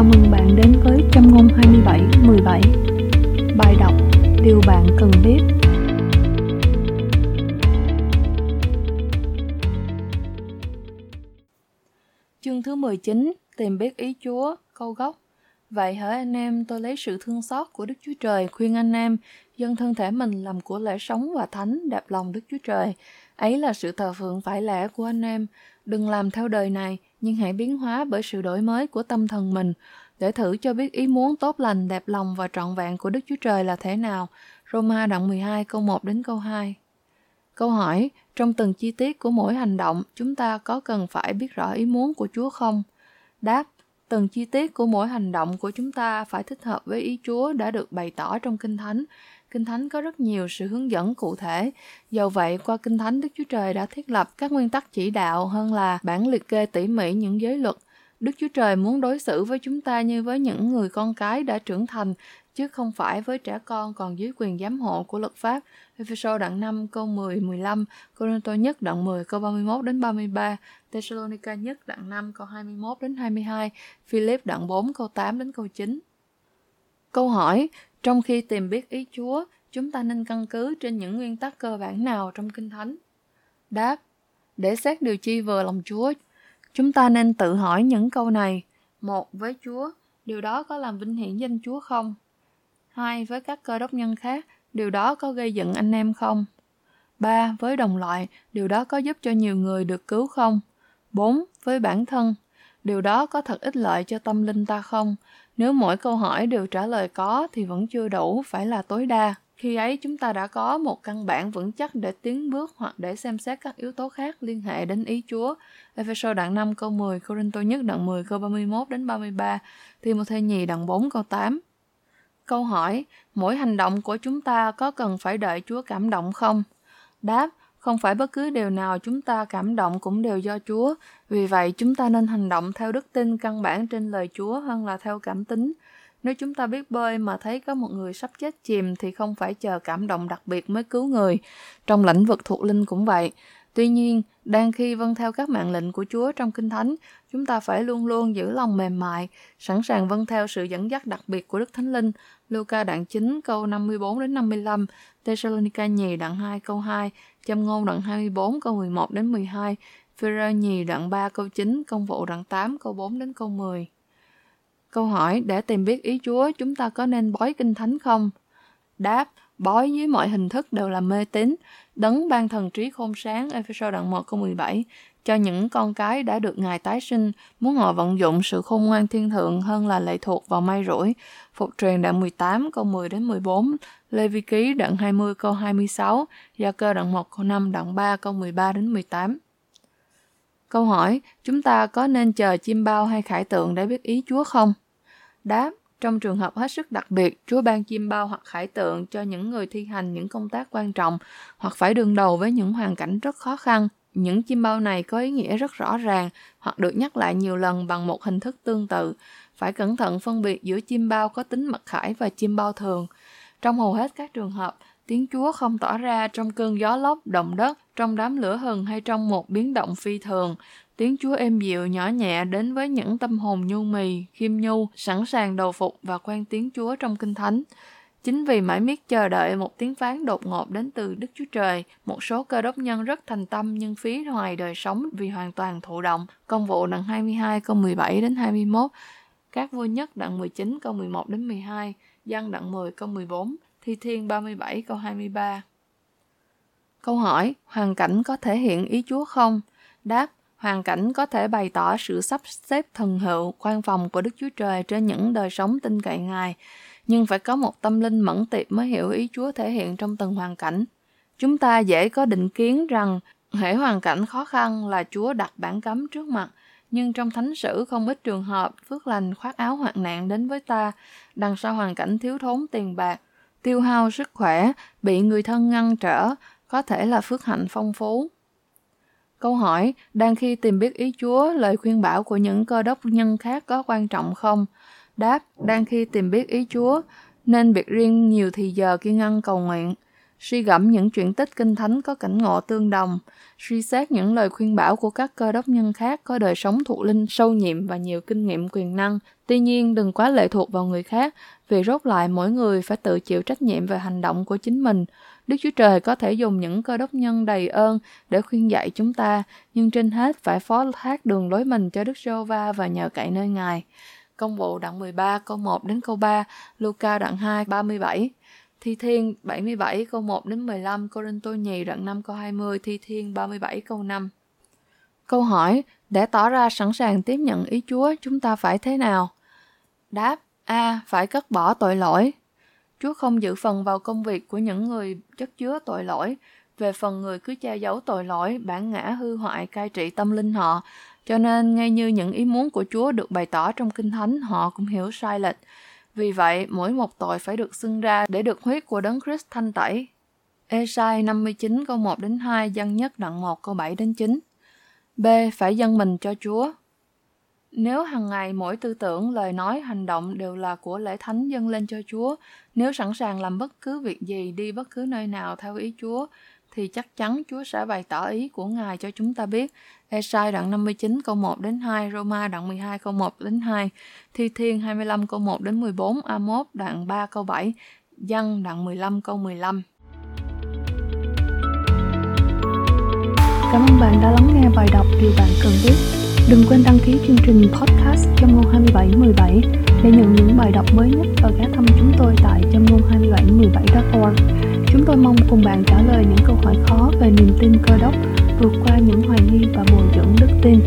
Chào mừng bạn đến với Châm ngôn 27 17 Bài đọc, Điều bạn cần biết. Chương thứ 19 Tìm biết ý Chúa, Câu gốc. Vậy hỡi anh em, tôi lấy sự thương xót của Đức Chúa Trời khuyên anh em dâng thân thể mình làm của lễ sống và thánh đẹp lòng Đức Chúa Trời. Ấy là sự thờ phượng phải lẽ của anh em. Đừng làm theo đời này, nhưng hãy biến hóa bởi sự đổi mới của tâm thần mình, để thử cho biết ý muốn tốt lành, đẹp lòng và trọn vẹn của Đức Chúa Trời là thế nào. Roma đoạn 12 câu 1 đến câu 2 Câu hỏi, trong từng chi tiết của mỗi hành động, chúng ta có cần phải biết rõ ý muốn của Chúa không? Đáp, từng chi tiết của mỗi hành động của chúng ta phải thích hợp với ý Chúa đã được bày tỏ trong Kinh Thánh. Kinh Thánh có rất nhiều sự hướng dẫn cụ thể. Do vậy, qua Kinh Thánh Đức Chúa Trời đã thiết lập các nguyên tắc chỉ đạo hơn là bản liệt kê tỉ mỉ những giới luật. Đức Chúa Trời muốn đối xử với chúng ta như với những người con cái đã trưởng thành, chứ không phải với trẻ con còn dưới quyền giám hộ của luật pháp. Ephesos đoạn 5 câu 10 15, Corinto nhất đoạn 10 câu 31 đến 33, Thessalonica nhất đoạn 5 câu 21 đến 22, Philip đoạn 4 câu 8 đến câu 9. Câu hỏi, trong khi tìm biết ý Chúa, chúng ta nên căn cứ trên những nguyên tắc cơ bản nào trong Kinh Thánh? Đáp, để xét điều chi vừa lòng Chúa, chúng ta nên tự hỏi những câu này. Một, với Chúa, điều đó có làm vinh hiển danh Chúa không? Hai, với các cơ đốc nhân khác, điều đó có gây giận anh em không? Ba, với đồng loại, điều đó có giúp cho nhiều người được cứu không? Bốn, với bản thân, điều đó có thật ích lợi cho tâm linh ta không? Nếu mỗi câu hỏi đều trả lời có thì vẫn chưa đủ, phải là tối đa. Khi ấy chúng ta đã có một căn bản vững chắc để tiến bước hoặc để xem xét các yếu tố khác liên hệ đến ý Chúa. Ephesos đoạn 5 câu 10, Corinto nhất đoạn 10 câu 31 đến 33, Timothy nhì đoạn 4 câu 8. Câu hỏi, mỗi hành động của chúng ta có cần phải đợi Chúa cảm động không? Đáp, không phải bất cứ điều nào chúng ta cảm động cũng đều do Chúa, vì vậy chúng ta nên hành động theo đức tin căn bản trên lời Chúa hơn là theo cảm tính. Nếu chúng ta biết bơi mà thấy có một người sắp chết chìm thì không phải chờ cảm động đặc biệt mới cứu người. Trong lĩnh vực thuộc linh cũng vậy. Tuy nhiên, đang khi vâng theo các mạng lệnh của Chúa trong Kinh Thánh, chúng ta phải luôn luôn giữ lòng mềm mại, sẵn sàng vâng theo sự dẫn dắt đặc biệt của Đức Thánh Linh. Luca đoạn 9 câu 54 đến 55, Thessalonica nhì đoạn 2 câu 2, Châm ngôn đoạn 24 câu 11 đến 12, Phêrô nhì đoạn 3 câu 9, Công vụ đoạn 8 câu 4 đến câu 10. Câu hỏi, để tìm biết ý Chúa, chúng ta có nên bói kinh thánh không? Đáp, bói dưới mọi hình thức đều là mê tín. Đấng ban thần trí khôn sáng, Ephesos đoạn 1 câu 17, cho những con cái đã được Ngài tái sinh, muốn họ vận dụng sự khôn ngoan thiên thượng hơn là lệ thuộc vào may rủi. Phục truyền đoạn 18 câu 10 đến 14, Lê Vi Ký đoạn 20 câu 26, Gia cơ đoạn 1 câu 5, đoạn 3 câu 13 đến 18. Câu hỏi, chúng ta có nên chờ chim bao hay khải tượng để biết ý Chúa không? Đáp, trong trường hợp hết sức đặc biệt, Chúa ban chim bao hoặc khải tượng cho những người thi hành những công tác quan trọng hoặc phải đương đầu với những hoàn cảnh rất khó khăn. Những chim bao này có ý nghĩa rất rõ ràng hoặc được nhắc lại nhiều lần bằng một hình thức tương tự. Phải cẩn thận phân biệt giữa chim bao có tính mật khải và chim bao thường. Trong hầu hết các trường hợp, tiếng Chúa không tỏ ra trong cơn gió lốc, động đất, trong đám lửa hừng hay trong một biến động phi thường. Tiếng Chúa êm dịu nhỏ nhẹ đến với những tâm hồn nhu mì, khiêm nhu, sẵn sàng đầu phục và quen tiếng Chúa trong Kinh Thánh. Chính vì mãi miết chờ đợi một tiếng phán đột ngột đến từ Đức Chúa Trời, một số cơ đốc nhân rất thành tâm nhưng phí hoài đời sống vì hoàn toàn thụ động. Công vụ đoạn 22 câu 17 đến 21, các vua nhất đoạn 19 câu 11 đến 12, Dân đoạn 10 câu 14, Thi Thiên 37 câu 23. Câu hỏi, hoàn cảnh có thể hiện ý Chúa không? Đáp, hoàn cảnh có thể bày tỏ sự sắp xếp thần hữu, quan phòng của Đức Chúa Trời trên những đời sống tin cậy Ngài, nhưng phải có một tâm linh mẫn tiệp mới hiểu ý Chúa thể hiện trong từng hoàn cảnh. Chúng ta dễ có định kiến rằng hệ hoàn cảnh khó khăn là Chúa đặt bản cấm trước mặt, nhưng trong thánh sử không ít trường hợp phước lành khoác áo hoạn nạn đến với ta, đằng sau hoàn cảnh thiếu thốn tiền bạc, tiêu hao sức khỏe, bị người thân ngăn trở, có thể là phước hạnh phong phú. Câu hỏi, đang khi tìm biết ý Chúa, lời khuyên bảo của những cơ đốc nhân khác có quan trọng không? Đáp, đang khi tìm biết ý Chúa, nên biệt riêng nhiều thì giờ kiên ngăn cầu nguyện suy gẫm những chuyện tích kinh thánh có cảnh ngộ tương đồng, suy xét những lời khuyên bảo của các cơ đốc nhân khác có đời sống thuộc linh sâu nhiệm và nhiều kinh nghiệm quyền năng. Tuy nhiên, đừng quá lệ thuộc vào người khác, vì rốt lại mỗi người phải tự chịu trách nhiệm về hành động của chính mình. Đức Chúa Trời có thể dùng những cơ đốc nhân đầy ơn để khuyên dạy chúng ta, nhưng trên hết phải phó thác đường lối mình cho Đức giê va và nhờ cậy nơi Ngài. Công vụ đoạn 13 câu 1 đến câu 3, Luca đoạn 2 37. Thi Thiên 77 câu 1 đến 15, Cô Rinh Tô Nhì đoạn 5 câu 20, Thi Thiên 37 câu 5. Câu hỏi, để tỏ ra sẵn sàng tiếp nhận ý Chúa, chúng ta phải thế nào? Đáp, A. Phải cất bỏ tội lỗi. Chúa không giữ phần vào công việc của những người chất chứa tội lỗi. Về phần người cứ che giấu tội lỗi, bản ngã hư hoại cai trị tâm linh họ. Cho nên, ngay như những ý muốn của Chúa được bày tỏ trong Kinh Thánh, họ cũng hiểu sai lệch. Vì vậy, mỗi một tội phải được xưng ra để được huyết của Đấng Christ thanh tẩy. Esai 59 câu 1 đến 2, dân nhất đoạn 1 câu 7 đến 9. B. Phải dâng mình cho Chúa. Nếu hàng ngày mỗi tư tưởng, lời nói, hành động đều là của lễ thánh dâng lên cho Chúa, nếu sẵn sàng làm bất cứ việc gì, đi bất cứ nơi nào theo ý Chúa, thì chắc chắn Chúa sẽ bày tỏ ý của Ngài cho chúng ta biết. Esai đoạn 59 câu 1 đến 2, Roma đoạn 12 câu 1 đến 2, Thi Thiên 25 câu 1 đến 14, Amos đoạn 3 câu 7, Dân đoạn 15 câu 15. Cảm ơn bạn đã lắng nghe bài đọc điều bạn cần biết. Đừng quên đăng ký chương trình podcast Châm ngôn 2717 để nhận những bài đọc mới nhất và ghé thăm chúng tôi tại châm ngôn 2717.org. Chúng tôi mong cùng bạn trả lời những câu hỏi khó về niềm tin cơ đốc, vượt qua những hoài nghi và bồi dưỡng đức tin.